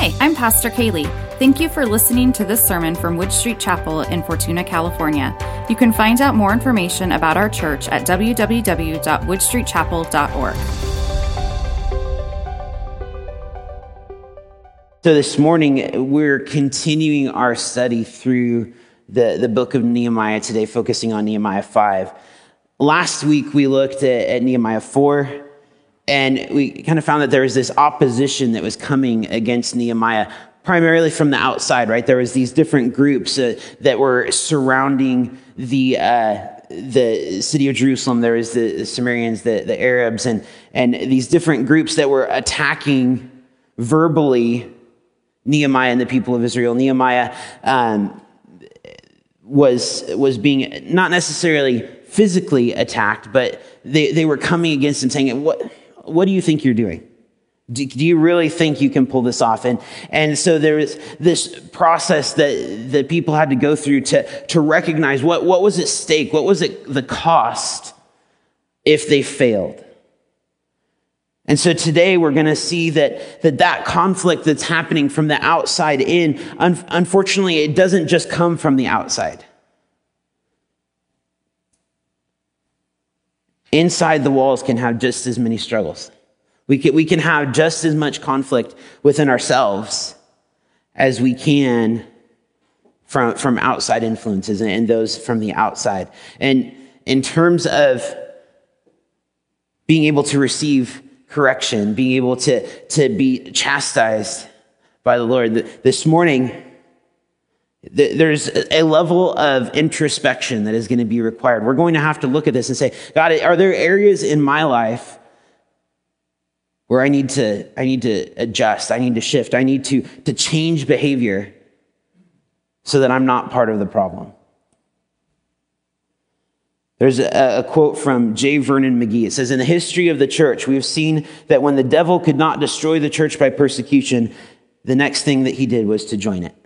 Hi, I'm Pastor Kaylee. Thank you for listening to this sermon from Wood Street Chapel in Fortuna, California. You can find out more information about our church at www.woodstreetchapel.org. So, this morning, we're continuing our study through the, the book of Nehemiah today, focusing on Nehemiah 5. Last week, we looked at, at Nehemiah 4, and we kind of found that there was this opposition that was coming against Nehemiah, primarily from the outside, right? There was these different groups uh, that were surrounding the, uh, the city of Jerusalem. There was the, Samaritans, the, the Arabs, and, and these different groups that were attacking verbally Nehemiah and the people of Israel. Nehemiah um, was, was being not necessarily physically attacked, but they, they were coming against him saying, What? What do you think you're doing? Do, do, you really think you can pull this off? And, and so there was this process that, that people had to go through to, to recognize what, what was at stake? What was it, the cost if they failed? And so today we're going to see that, that that conflict that's happening from the outside in, un- unfortunately, it doesn't just come from the outside. Inside the walls can have just as many struggles. We can, we can have just as much conflict within ourselves as we can from, from outside influences and, those from the outside. And in terms of being able to receive correction, being able to, to be chastised by the Lord, this morning, there's a level of introspection that is going to be required. We're going to have to look at this and say, God, are there areas in my life where I need to, I need to adjust, I need to shift, I need to, to change behavior so that I'm not part of the problem? There's a, a, quote from J. Vernon McGee. It says, In the history of the church, we have seen that when the devil could not destroy the church by persecution, the next thing that he did was to join it.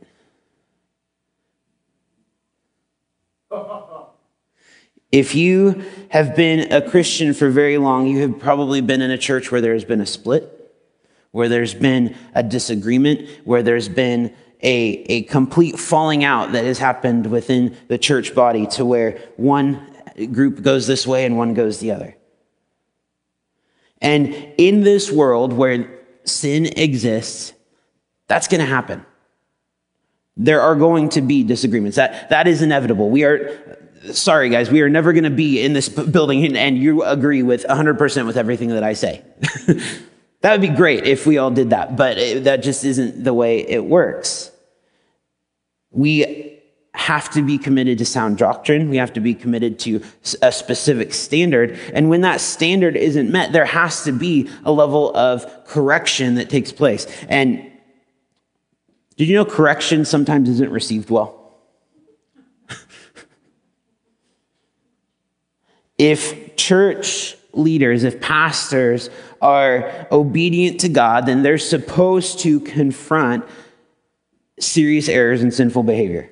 If you have been a Christian for very long, you have probably been in a church where there's been a split, where there's been a disagreement, where there's been a, a complete falling out that has happened within the church body to where one group goes this way and one goes the other. And in this world where sin exists, that's going to happen. There are going to be disagreements. That, that is inevitable. We are, sorry guys, we are never going to be in this building and, you agree with 100% with everything that I say. that would be great if we all did that, but it, that just isn't the way it works. We have to be committed to sound doctrine. We have to be committed to a specific standard. And when that standard isn't met, there has to be a level of correction that takes place. And did you know correction sometimes isn't received well? If church leaders, if pastors are obedient to God, then they're supposed to confront serious errors and sinful behavior.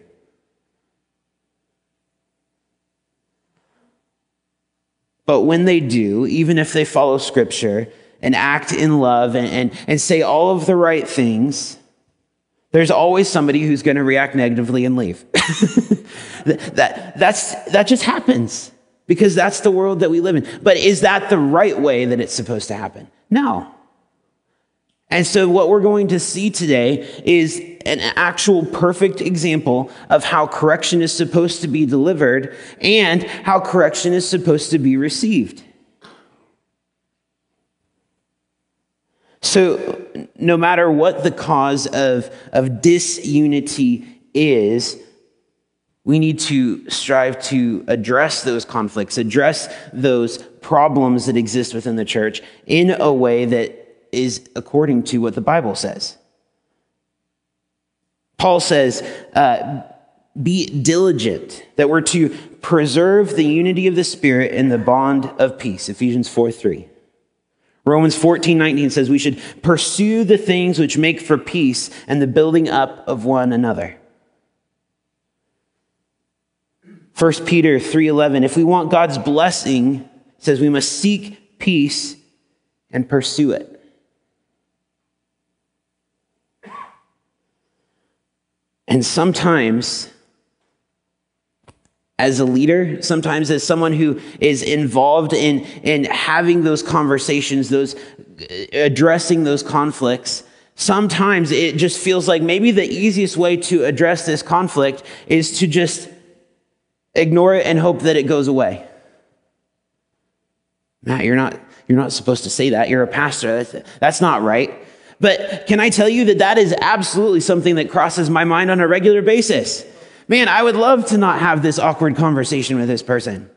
But when they do, even if they follow scripture and act in love and, and, and say all of the right things, there's always somebody who's going to react negatively and leave. that, that's, that just happens because that's the world that we live in. But is that the right way that it's supposed to happen? No. And so, what we're going to see today is an actual perfect example of how correction is supposed to be delivered and how correction is supposed to be received. So, no matter what the cause of, of disunity is, we need to strive to address those conflicts, address those problems that exist within the church in a way that is according to what the Bible says. Paul says, uh, be diligent, that we're to preserve the unity of the Spirit in the bond of peace. Ephesians 4 3. Romans 14 19 says we should pursue the things which make for peace and the building up of one another. 1 Peter 3:11 if we want God's blessing says we must seek peace and pursue it. And sometimes, as a leader, sometimes as someone who is involved in, in having those conversations, those addressing those conflicts, sometimes it just feels like maybe the easiest way to address this conflict is to just ignore it and hope that it goes away. Matt, you're not, you're not supposed to say that. You're a pastor. That's, that's not right. But can I tell you that that is absolutely something that crosses my mind on a regular basis? Man, I would love to not have this awkward conversation with this person.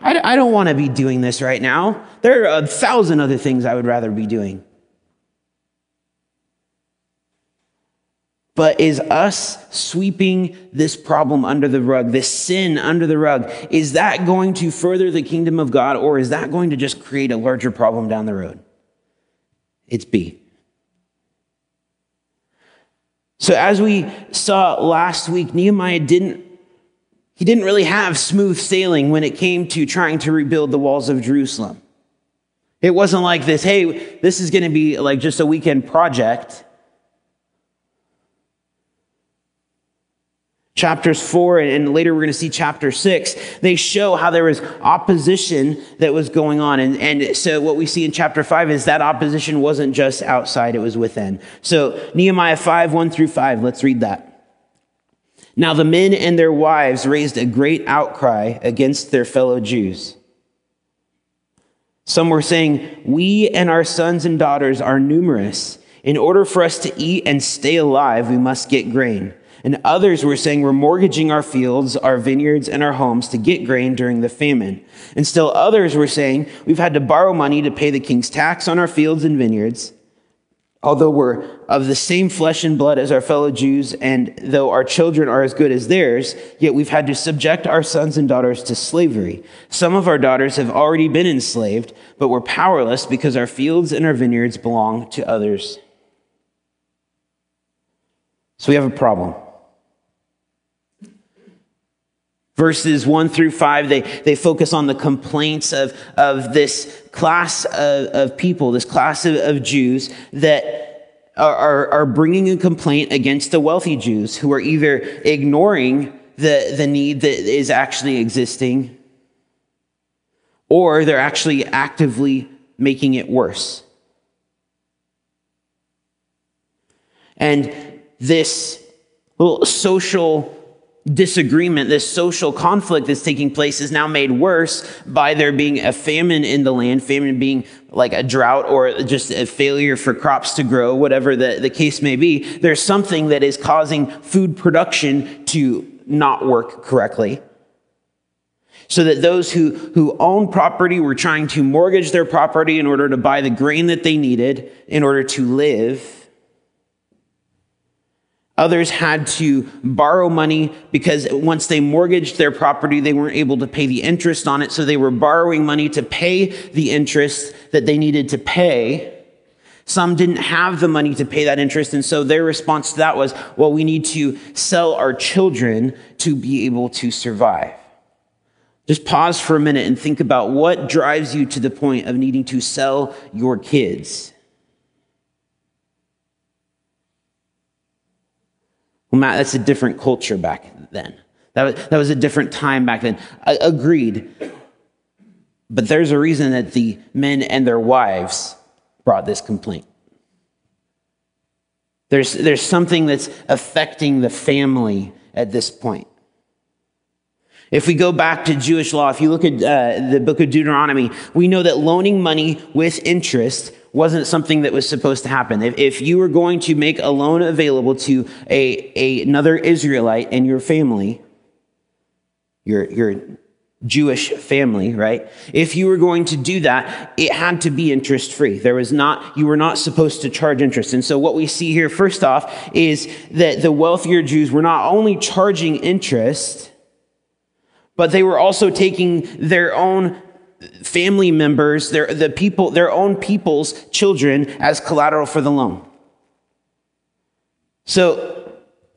I, I don't want to be doing this right now. There are a thousand other things I would rather be doing. But is us sweeping this problem under the rug, this sin under the rug, is that going to further the kingdom of God or is that going to just create a larger problem down the road? It's B. So as we saw last week, Nehemiah didn't he didn't really have smooth sailing when it came to trying to rebuild the walls of Jerusalem. It wasn't like this, hey, this is going to be like just a weekend project. Chapters 4 and later we're going to see chapter 6 they show how there was opposition that was going on and, and so what we see in chapter 5 is that opposition wasn't just outside it was within. So nehemiah 5 1 through 5 let's read that. Now the men and their wives raised a great outcry against their fellow jews. Some were saying we and our sons and daughters are numerous. In order for us to eat and stay alive we must get grain and others were saying we're mortgaging our fields, our vineyards, and our homes to get grain during the famine. And still others were saying we've had to borrow money to pay the king's tax on our fields and vineyards. Although we're of the same flesh and blood as our fellow Jews, and though our children are as good as theirs, yet we've had to subject our sons and daughters to slavery. Some of our daughters have already been enslaved, but we're powerless because our fields and our vineyards belong to others. So we have a problem. Verses 1 through 5, they, they focus on the complaints of, of this class of, of people, this class of, of Jews that are, are, are bringing a complaint against the wealthy Jews who are either ignoring the, the need that is actually existing or they're actually actively making it worse. And this little social disagreement, this social conflict that's taking place is now made worse by there being a famine in the land, famine being like a drought or just a failure for crops to grow, whatever the, the case may be. There's something that is causing food production to not work correctly. So that those who, who own property were trying to mortgage their property in order to buy the grain that they needed in order to live Others had to borrow money because once they mortgaged their property, they weren't able to pay the interest on it. So they were borrowing money to pay the interest that they needed to pay. Some didn't have the money to pay that interest. And so their response to that was, well, we need to sell our children to be able to survive. Just pause for a minute and think about what drives you to the point of needing to sell your kids. Well, Matt, that's a different culture back then. That was, that was a different time back then. I, agreed. But there's a reason that the men and their wives brought this complaint. There's, there's something that's affecting the family at this point. If we go back to Jewish law, if you look at uh, the book of Deuteronomy, we know that loaning money with interest wasn't something that was supposed to happen. If, if you were going to make a loan available to a, a, another Israelite in your family, your, your Jewish family, right? If you were going to do that, it had to be interest free. There was not, you were not supposed to charge interest. And so what we see here, first off, is that the wealthier Jews were not only charging interest, but they were also taking their own family members, their, the people, their own people's children as collateral for the loan. So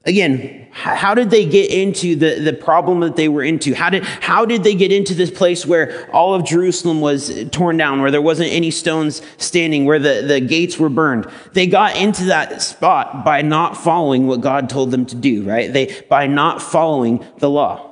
Again, how did they get into the, the problem that they were into? How did, how did they get into this place where all of Jerusalem was torn down, where there wasn't any stones standing, where the, the gates were burned? They got into that spot by not following what God told them to do, right? They, by not following the law.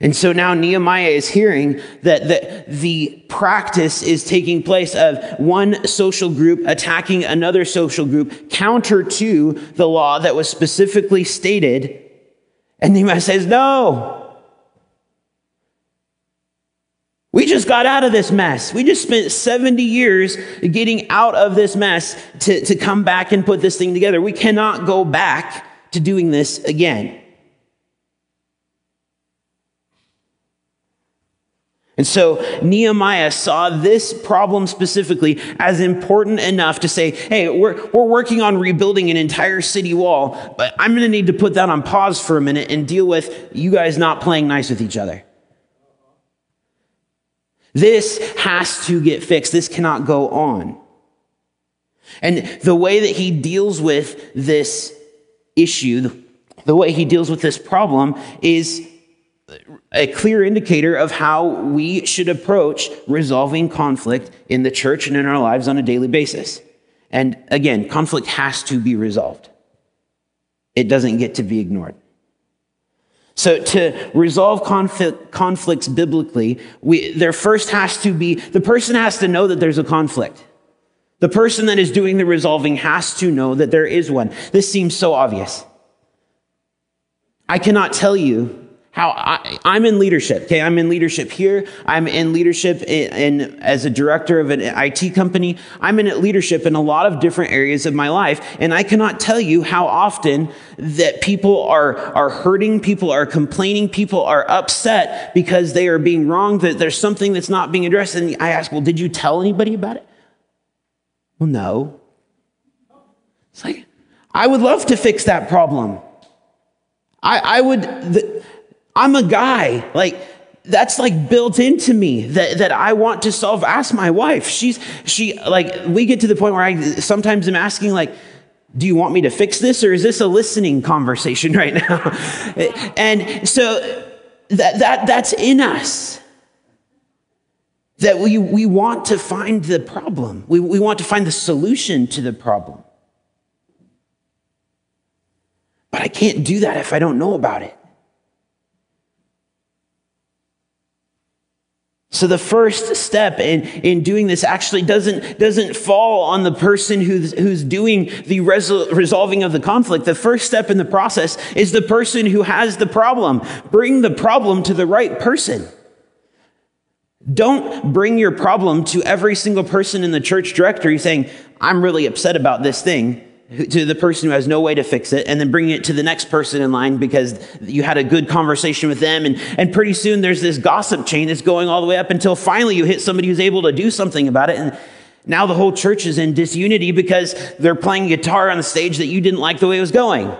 And so now Nehemiah is hearing that the, the practice is taking place of one social group attacking another social group counter to the law that was specifically stated. And Nehemiah says, no. We just got out of this mess. We just spent 70 years getting out of this mess to, to come back and put this thing together. We cannot go back to doing this again. And so Nehemiah saw this problem specifically as important enough to say, hey, we're, we're working on rebuilding an entire city wall, but I'm going to need to put that on pause for a minute and deal with you guys not playing nice with each other. This has to get fixed. This cannot go on. And the way that he deals with this issue, the way he deals with this problem is a clear indicator of how we should approach resolving conflict in the church and in our lives on a daily basis. And again, conflict has to be resolved. It doesn't get to be ignored. So to resolve conflict, conflicts biblically, we, there first has to be, the person has to know that there's a conflict. The person that is doing the resolving has to know that there is one. This seems so obvious. I cannot tell you how I, am in leadership. Okay, I'm in leadership here. I'm in leadership in, in, as a director of an IT company. I'm in leadership in a lot of different areas of my life, and I cannot tell you how often that people are are hurting, people are complaining, people are upset because they are being wronged. That there's something that's not being addressed, and I ask, well, did you tell anybody about it? Well, no. It's like I would love to fix that problem. I, I would. The, I'm a guy. Like, that's like built into me that, that I want to solve. Ask my wife. She's, she, like, we get to the point where I sometimes am asking, like, do you want me to fix this or is this a listening conversation right now? and so that, that, that's in us. That we, we want to find the problem. We, we want to find the solution to the problem. But I can't do that if I don't know about it. So the first step in, in doing this actually doesn't, doesn't fall on the person who's, who's doing the resol- resolving of the conflict. The first step in the process is the person who has the problem. Bring the problem to the right person. Don't bring your problem to every single person in the church directory saying, I'm really upset about this thing to the person who has no way to fix it and then bringing it to the next person in line because you had a good conversation with them. And, and pretty soon there's this gossip chain that's going all the way up until finally you hit somebody who's able to do something about it. And now the whole church is in disunity because they're playing guitar on the stage that you didn't like the way it was going.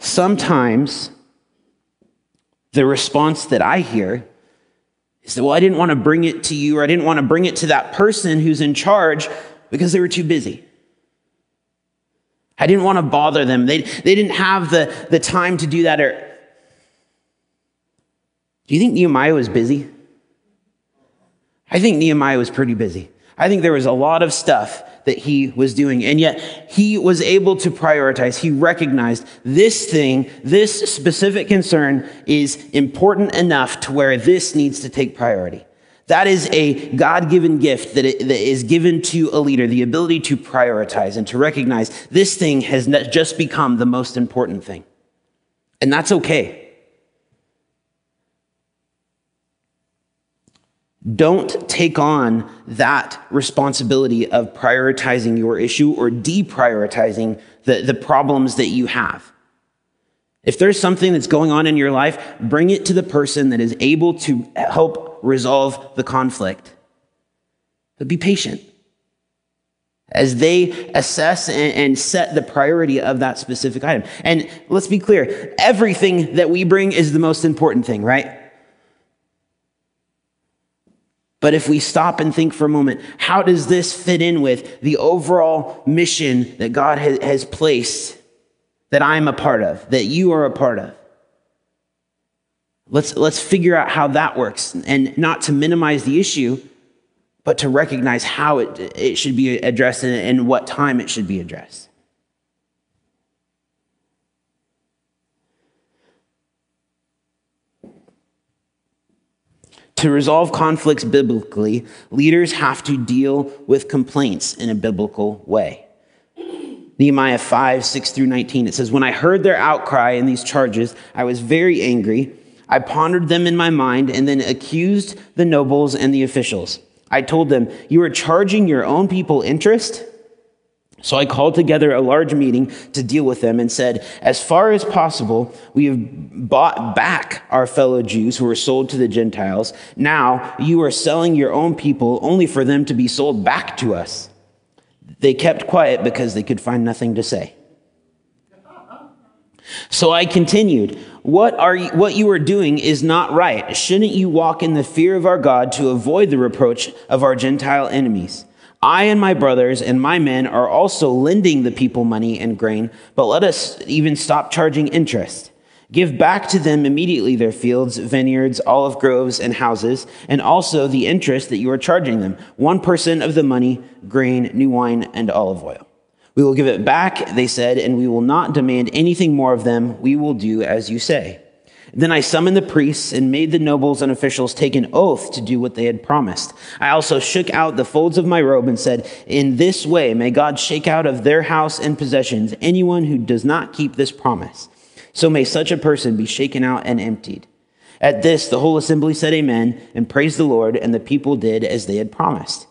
Sometimes the response that i hear he said, Well, I didn't want to bring it to you, or I didn't want to bring it to that person who's in charge because they were too busy. I didn't want to bother them. They, they didn't have the, the time to do that. Or, do you think Nehemiah was busy? I think Nehemiah was pretty busy. I think there was a lot of stuff that he was doing. And yet he was able to prioritize. He recognized this thing, this specific concern is important enough to where this needs to take priority. That is a God given gift that, is given to a leader, the ability to prioritize and to recognize this thing has just become the most important thing. And that's okay. Don't take on that responsibility of prioritizing your issue or deprioritizing the, the problems that you have. If there's something that's going on in your life, bring it to the person that is able to help resolve the conflict. But be patient as they assess and, and set the priority of that specific item. And let's be clear everything that we bring is the most important thing, right? But if we stop and think for a moment, how does this fit in with the overall mission that God has placed that I'm a part of, that you are a part of? Let's, let's figure out how that works and not to minimize the issue, but to recognize how it, it should be addressed and, and what time it should be addressed. To resolve conflicts biblically, leaders have to deal with complaints in a biblical way. Nehemiah 5, 6 through 19, it says, When I heard their outcry and these charges, I was very angry. I pondered them in my mind and then accused the nobles and the officials. I told them, You are charging your own people interest? So I called together a large meeting to deal with them and said, As far as possible, we have bought back our fellow Jews who were sold to the Gentiles. Now you are selling your own people only for them to be sold back to us. They kept quiet because they could find nothing to say. So I continued, what are you, what you are doing is not right. Shouldn't you walk in the fear of our God to avoid the reproach of our Gentile enemies? I and my brothers and my men are also lending the people money and grain, but let us even stop charging interest. Give back to them immediately their fields, vineyards, olive groves, and houses, and also the interest that you are charging them. One percent of the money, grain, new wine, and olive oil. We will give it back, they said, and we will not demand anything more of them. We will do as you say. Then I summoned the priests and made the nobles and officials take an oath to do what they had promised. I also shook out the folds of my robe and said, In this way may God shake out of their house and possessions anyone who does not keep this promise. So may such a person be shaken out and emptied. At this, the whole assembly said amen and praised the Lord, and the people did as they had promised.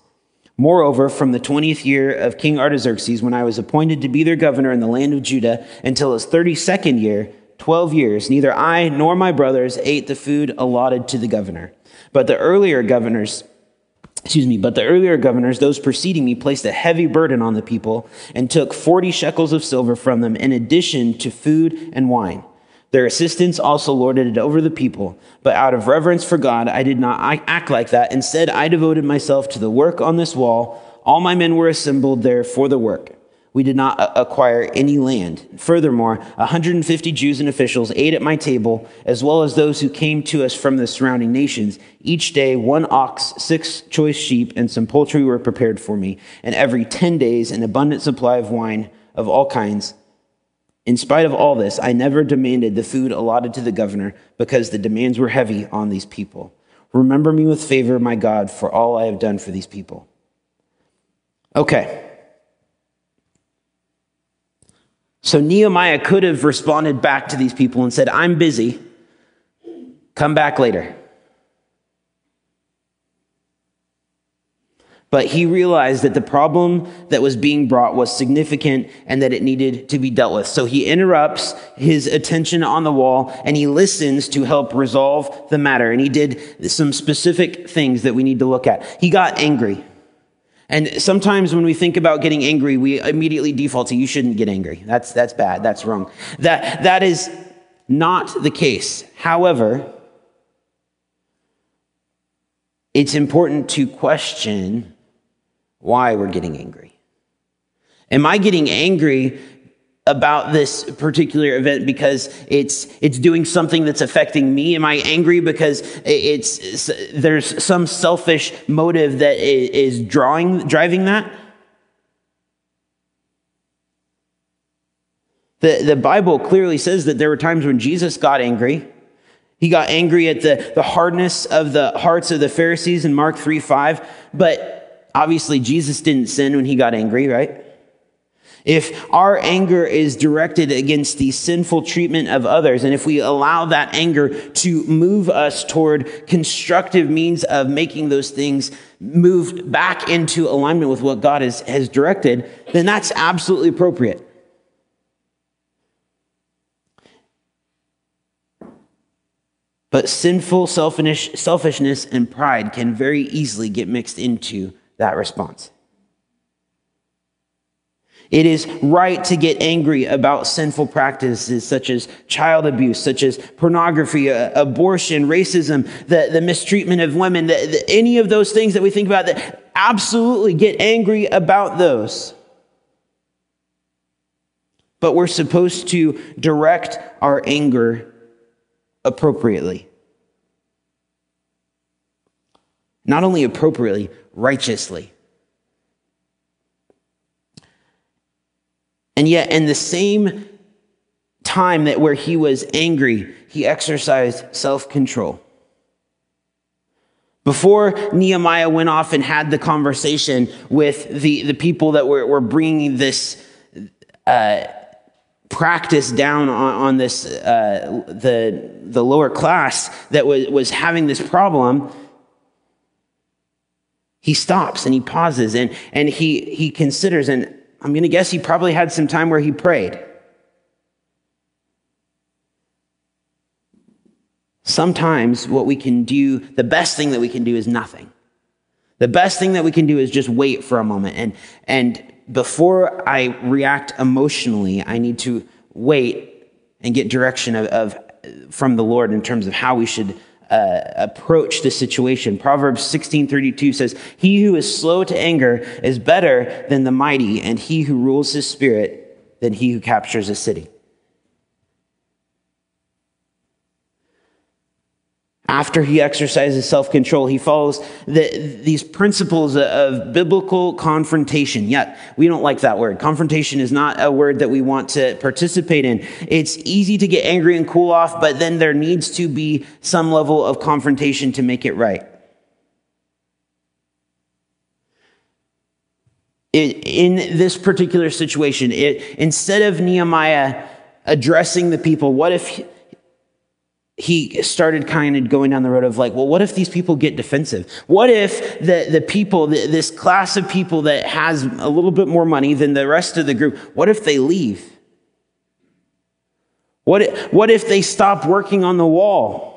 Moreover, from the 20th year of King Artaxerxes, when I was appointed to be their governor in the land of Judah, until his 32nd year, 12 years, neither I nor my brothers ate the food allotted to the governor. But the earlier governors, excuse me, but the earlier governors, those preceding me, placed a heavy burden on the people and took 40 shekels of silver from them in addition to food and wine. Their assistants also lorded it over the people. But out of reverence for God, I did not act like that. Instead, I devoted myself to the work on this wall. All my men were assembled there for the work. We did not uh, acquire any land. Furthermore, 150 Jews and officials ate at my table, as well as those who came to us from the surrounding nations. Each day, one ox, six choice sheep, and some poultry were prepared for me. And every 10 days, an abundant supply of wine of all kinds in spite of all this, I never demanded the food allotted to the governor because the demands were heavy on these people. Remember me with favor, my God, for all I have done for these people. Okay. So Nehemiah could have responded back to these people and said, I'm busy. Come back later. But he realized that the problem that was being brought was significant and that it needed to be dealt with. So he interrupts his attention on the wall and he listens to help resolve the matter. And he did some specific things that we need to look at. He got angry. And sometimes when we think about getting angry, we immediately default to you shouldn't get angry. That's, that's bad. That's wrong. That, that is not the case. However, it's important to question why we're getting angry. Am I getting angry about this particular event because it's it's doing something that's affecting me. Am i angry because it's there's some selfish motive that is drawing driving that? The, the bible clearly says that there were times when jesus got angry. He got angry at the, the hardness of the hearts of the pharisees in mark 3 5 but Obviously, Jesus didn't sin when he got angry, right? If our anger is directed against the sinful treatment of others, and if we allow that anger to move us toward constructive means of making those things move back into alignment with what God has, has directed, then that's absolutely appropriate. But sinful selfishness and pride can very easily get mixed into that response. It is right to get angry about sinful practices such as child abuse, such as pornography, uh, abortion, racism, the, the mistreatment of women, the, the, any of those things that we think about that absolutely get angry about those. But we're supposed to direct our anger appropriately. Not only appropriately, righteously. And yet, in the same time that where he was angry, he exercised self control. Before Nehemiah went off and had the conversation with the, the people that were, were bringing this uh, practice down on, on this, uh, the, the lower class that was, was having this problem, he stops and he pauses and, and he, he considers, and I'm going to guess he probably had some time where he prayed. Sometimes what we can do, the best thing that we can do is nothing. The best thing that we can do is just wait for a moment. And, and before I react emotionally, I need to wait and get direction of, of from the Lord in terms of how we should uh, approach the situation. Proverbs 16:32 says, "He who is slow to anger is better than the mighty, and he who rules his spirit than he who captures a city." After he exercises self control, he follows the, these principles of biblical confrontation. Yet, we don't like that word. Confrontation is not a word that we want to participate in. It's easy to get angry and cool off, but then there needs to be some level of confrontation to make it right. In this particular situation, it, instead of Nehemiah addressing the people, what if he started kind of going down the road of like, well, what if these people get defensive? What if the, the people, the, this class of people that has a little bit more money than the rest of the group, what if they leave? What if, what if they stop working on the wall?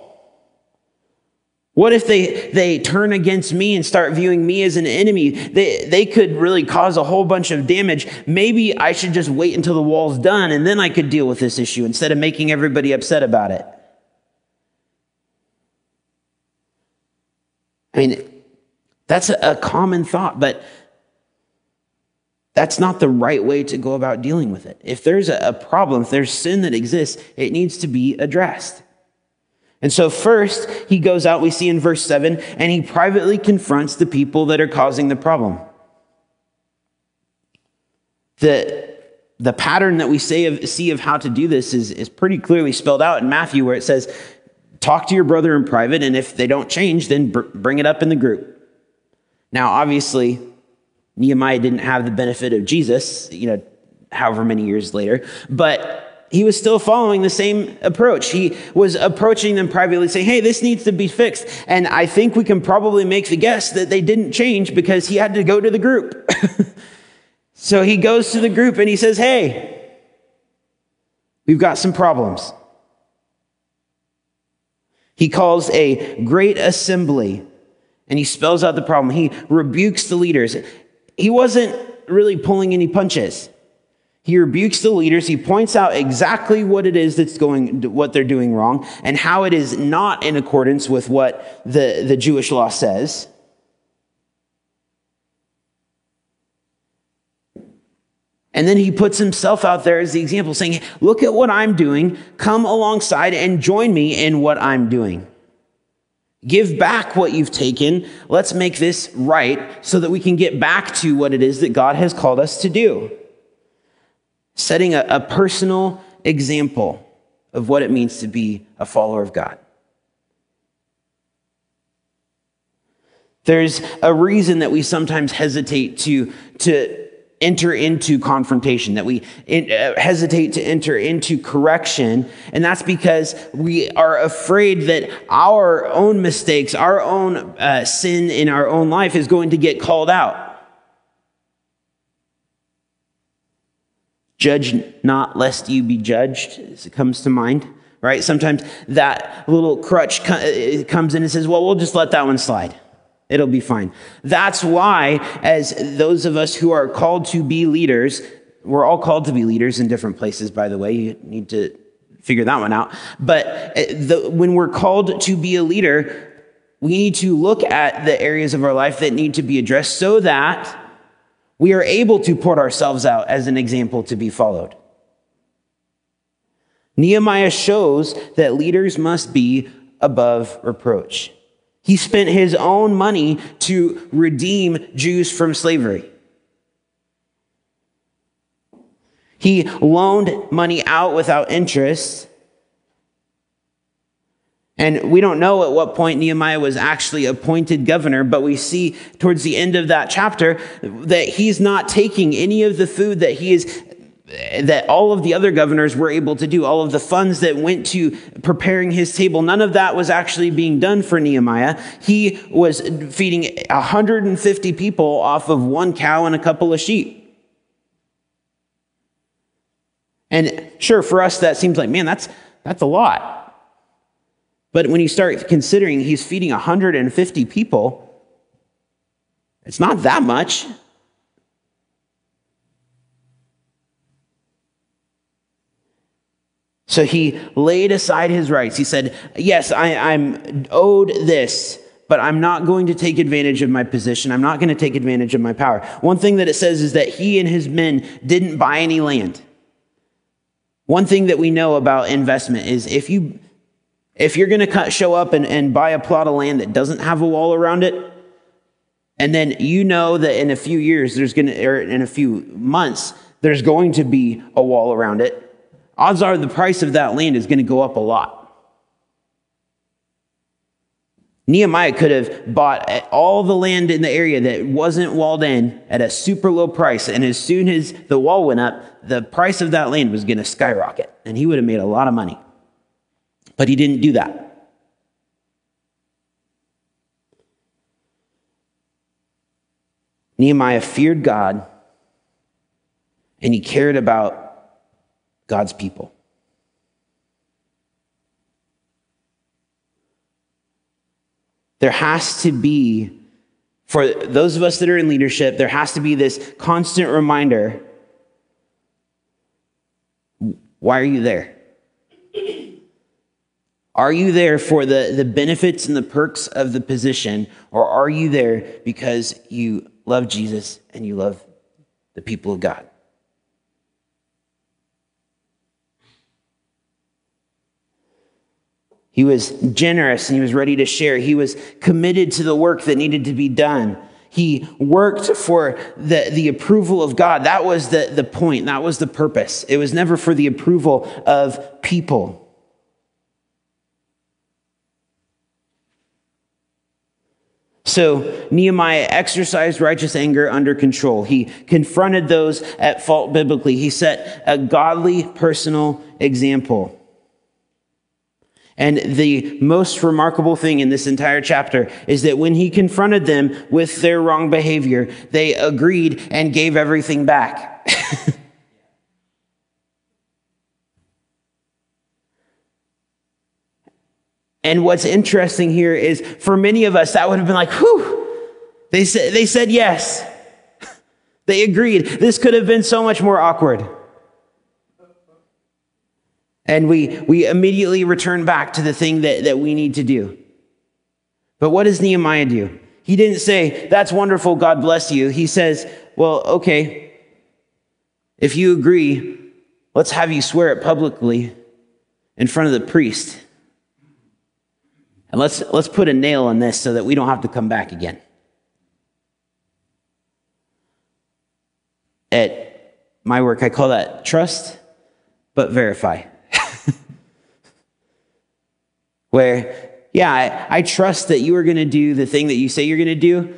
What if they, they turn against me and start viewing me as an enemy? They, they could really cause a whole bunch of damage. Maybe I should just wait until the wall's done and then I could deal with this issue instead of making everybody upset about it. I mean, that's a, common thought, but that's not the right way to go about dealing with it. If there's a problem, if there's sin that exists, it needs to be addressed. And so, first, he goes out, we see in verse 7, and he privately confronts the people that are causing the problem. The, the pattern that we say of, see of how to do this is, is pretty clearly spelled out in Matthew, where it says, talk to your brother in private, and if they don't change, then br- bring it up in the group. Now, obviously, Nehemiah didn't have the benefit of Jesus, you know, however many years later, but he was still following the same approach. He was approaching them privately, saying, Hey, this needs to be fixed. And I think we can probably make the guess that they didn't change because he had to go to the group. so he goes to the group and he says, Hey, we've got some problems. He calls a great assembly and he spells out the problem. He rebukes the leaders. He wasn't really pulling any punches. He rebukes the leaders. He points out exactly what it is that's going, what they're doing wrong and how it is not in accordance with what the, the Jewish law says. And then he puts himself out there as the example, saying, Look at what I'm doing. Come alongside and join me in what I'm doing. Give back what you've taken. Let's make this right so that we can get back to what it is that God has called us to do. Setting a, a personal example of what it means to be a follower of God. There's a reason that we sometimes hesitate to, to enter into confrontation, that we uh, hesitate to enter into correction. And that's because we are afraid that our own mistakes, our own uh, sin in our own life is going to get called out. Judge not lest you be judged, as it comes to mind, right? Sometimes that little crutch uh, comes in and says, well, we'll just let that one slide. It'll be fine. That's why, as those of us who are called to be leaders, we're all called to be leaders in different places, by the way. You need to figure that one out. But uh, the, when we're called to be a leader, we need to look at the areas of our life that need to be addressed so that we are able to put ourselves out as an example to be followed. Nehemiah shows that leaders must be above reproach. He spent his own money to redeem Jews from slavery. He loaned money out without interest. And we don't know at what point Nehemiah was actually appointed governor, but we see towards the end of that chapter that he's not taking any of the food that he is that all of the other governors were able to do, all of the funds that went to preparing his table, none of that was actually being done for Nehemiah. He was feeding 150 people off of one cow and a couple of sheep. And sure, for us, that seems like, man, that's, that's a lot. But when you start considering he's feeding 150 people, it's not that much. So he laid aside his rights. He said, Yes, I, am owed this, but I'm not going to take advantage of my position. I'm not going to take advantage of my power. One thing that it says is that he and his men didn't buy any land. One thing that we know about investment is if you if you're going to show up and, and buy a plot of land that doesn't have a wall around it, and then you know that in a few years there's going to, or in a few months, there's going to be a wall around it, odds are the price of that land is going to go up a lot. Nehemiah could have bought all the land in the area that wasn't walled in at a super low price. And as soon as the wall went up, the price of that land was going to skyrocket. And he would have made a lot of money. But he didn't do that. Nehemiah feared God and he cared about God's people. There has to be, for those of us that are in leadership, there has to be this constant reminder why are you there? Are you there for the, the benefits and the perks of the position, or are you there because you love Jesus and you love the people of God? He was generous and he was ready to share. He was committed to the work that needed to be done. He worked for the, the approval of God. That was the, the point. That was the purpose. It was never for the approval of people. So Nehemiah exercised righteous anger under control. He confronted those at fault biblically. He set a godly personal example. And the most remarkable thing in this entire chapter is that when he confronted them with their wrong behavior, they agreed and gave everything back. and what's interesting here is for many of us, that would have been like, whew, they said, they said yes. they agreed. This could have been so much more awkward. And we, we immediately return back to the thing that, that we need to do. But what does Nehemiah do? He didn't say, That's wonderful, God bless you. He says, Well, okay, if you agree, let's have you swear it publicly in front of the priest. And let's, let's put a nail in this so that we don't have to come back again. At my work, I call that trust but verify where, yeah, I, I trust that you are going to do the thing that you say you're going to do.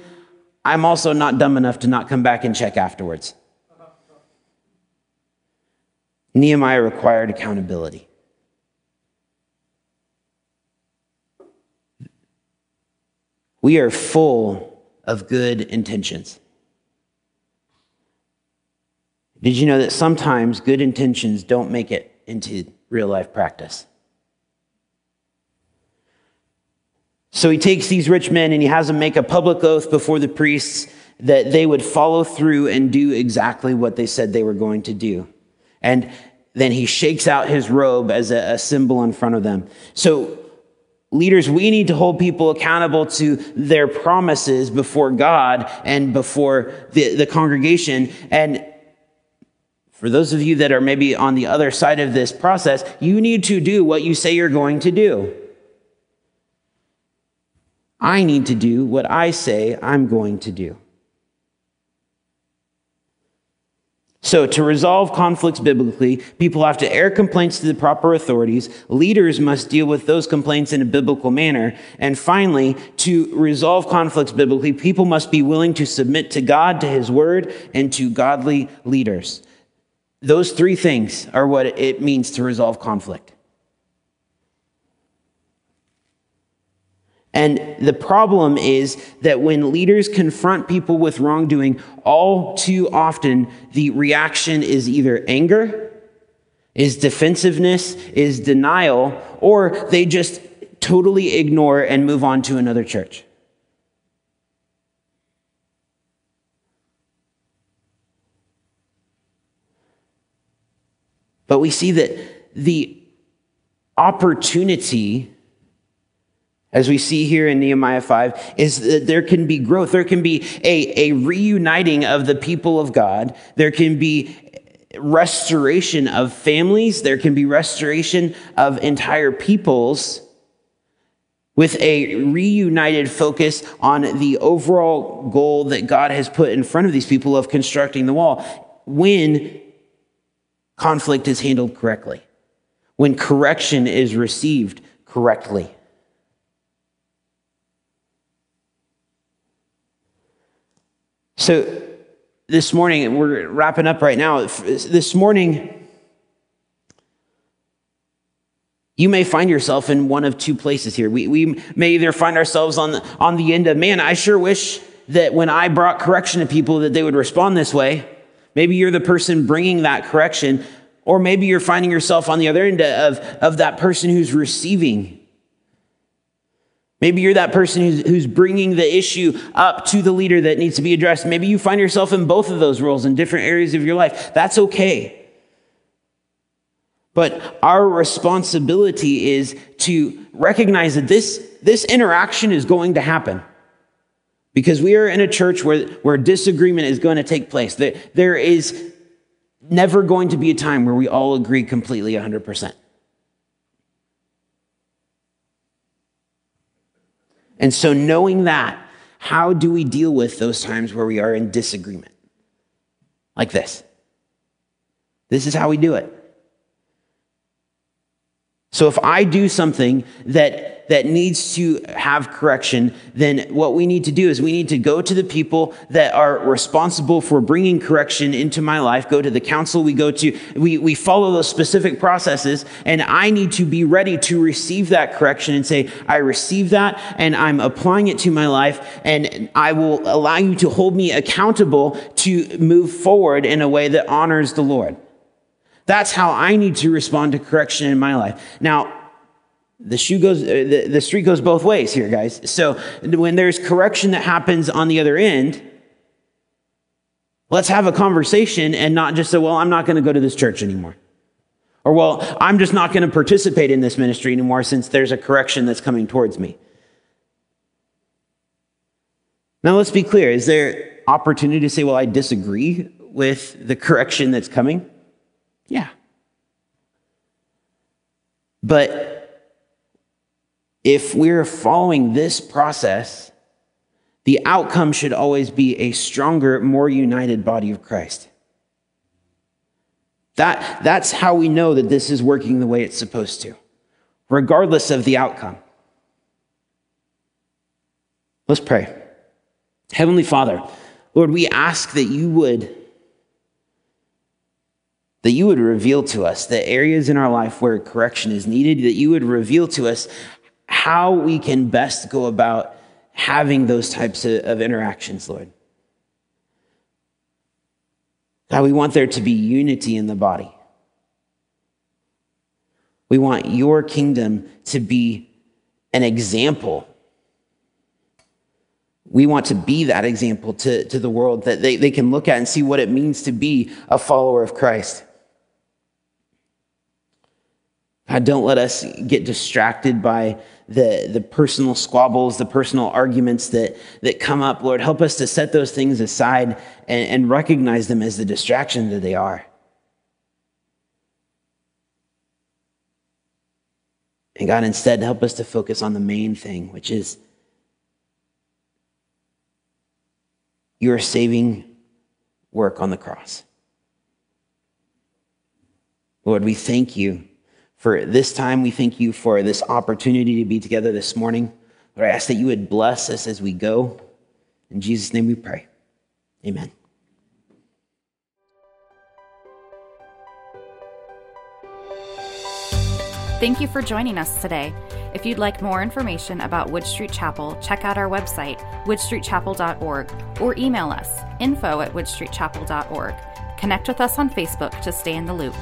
I'm also not dumb enough to not come back and check afterwards. Nehemiah required accountability. We are full of good intentions. Did you know that sometimes good intentions don't make it into real life practice? So he takes these rich men and he has them make a public oath before the priests that they would follow through and do exactly what they said they were going to do. And then he shakes out his robe as a, symbol in front of them. So, leaders, we need to hold people accountable to their promises before God and before the, the congregation. And for those of you that are maybe on the other side of this process, you need to do what you say you're going to do. I need to do what I say I'm going to do. So, to resolve conflicts biblically, people have to air complaints to the proper authorities. Leaders must deal with those complaints in a biblical manner. And finally, to resolve conflicts biblically, people must be willing to submit to God, to His Word, and to godly leaders. Those three things are what it means to resolve conflict. And the problem is that when leaders confront people with wrongdoing, all too often the reaction is either anger, is defensiveness, is denial, or they just totally ignore and move on to another church. But we see that the opportunity, as we see here in Nehemiah 5, is that there can be growth. There can be a, a reuniting of the people of God. There can be restoration of families. There can be restoration of entire peoples with a reunited focus on the overall goal that God has put in front of these people of constructing the wall. When conflict is handled correctly, when correction is received correctly. So, this morning, we're wrapping up right now. This morning, you may find yourself in one of two places here. We, we may either find ourselves on the, on the end of, man, I sure wish that when I brought correction to people that they would respond this way. Maybe you're the person bringing that correction, or maybe you're finding yourself on the other end of, of that person who's receiving. Maybe you're that person who's, who's bringing the issue up to the leader that needs to be addressed. Maybe you find yourself in both of those roles in different areas of your life. That's okay. But our responsibility is to recognize that this, this interaction is going to happen. Because we are in a church where, where disagreement is going to take place. There, there is never going to be a time where we all agree completely 100%. And so, knowing that, how do we deal with those times where we are in disagreement? Like this. This is how we do it. So, if I do something that that needs to have correction, then what we need to do is we need to go to the people that are responsible for bringing correction into my life, go to the council we go to, we, we follow those specific processes, and I need to be ready to receive that correction and say, I receive that and I'm applying it to my life, and I will allow you to hold me accountable to move forward in a way that honors the Lord. That's how I need to respond to correction in my life. Now, the shoe goes uh, the, the street goes both ways here guys. So when there's correction that happens on the other end let's have a conversation and not just say well i'm not going to go to this church anymore. Or well i'm just not going to participate in this ministry anymore since there's a correction that's coming towards me. Now let's be clear. Is there opportunity to say well i disagree with the correction that's coming yeah but if we're following this process, the outcome should always be a stronger, more united body of Christ. That, that's how we know that this is working the way it's supposed to, regardless of the outcome. Let's pray. Heavenly Father, Lord, we ask that you would that you would reveal to us the areas in our life where correction is needed, that you would reveal to us how we can best go about having those types of, interactions, Lord. God, we want there to be unity in the body. We want your kingdom to be an example We want to be that example to, to the world that they, they can look at and see what it means to be a follower of Christ. God, don't let us get distracted by the, the personal squabbles, the personal arguments that, that come up. Lord, help us to set those things aside and, and recognize them as the distraction that they are. And God, instead, help us to focus on the main thing, which is your saving work on the cross. Lord, we thank you for this time. We thank you for this opportunity to be together this morning. Lord, I ask that you would bless us as we go. In Jesus' name we pray. Amen. Thank you for joining us today. If you'd like more information about Wood Street Chapel, check out our website, woodstreetchapel.org, or email us, info at woodstreetchapel.org. Connect with us on Facebook to stay in the loop.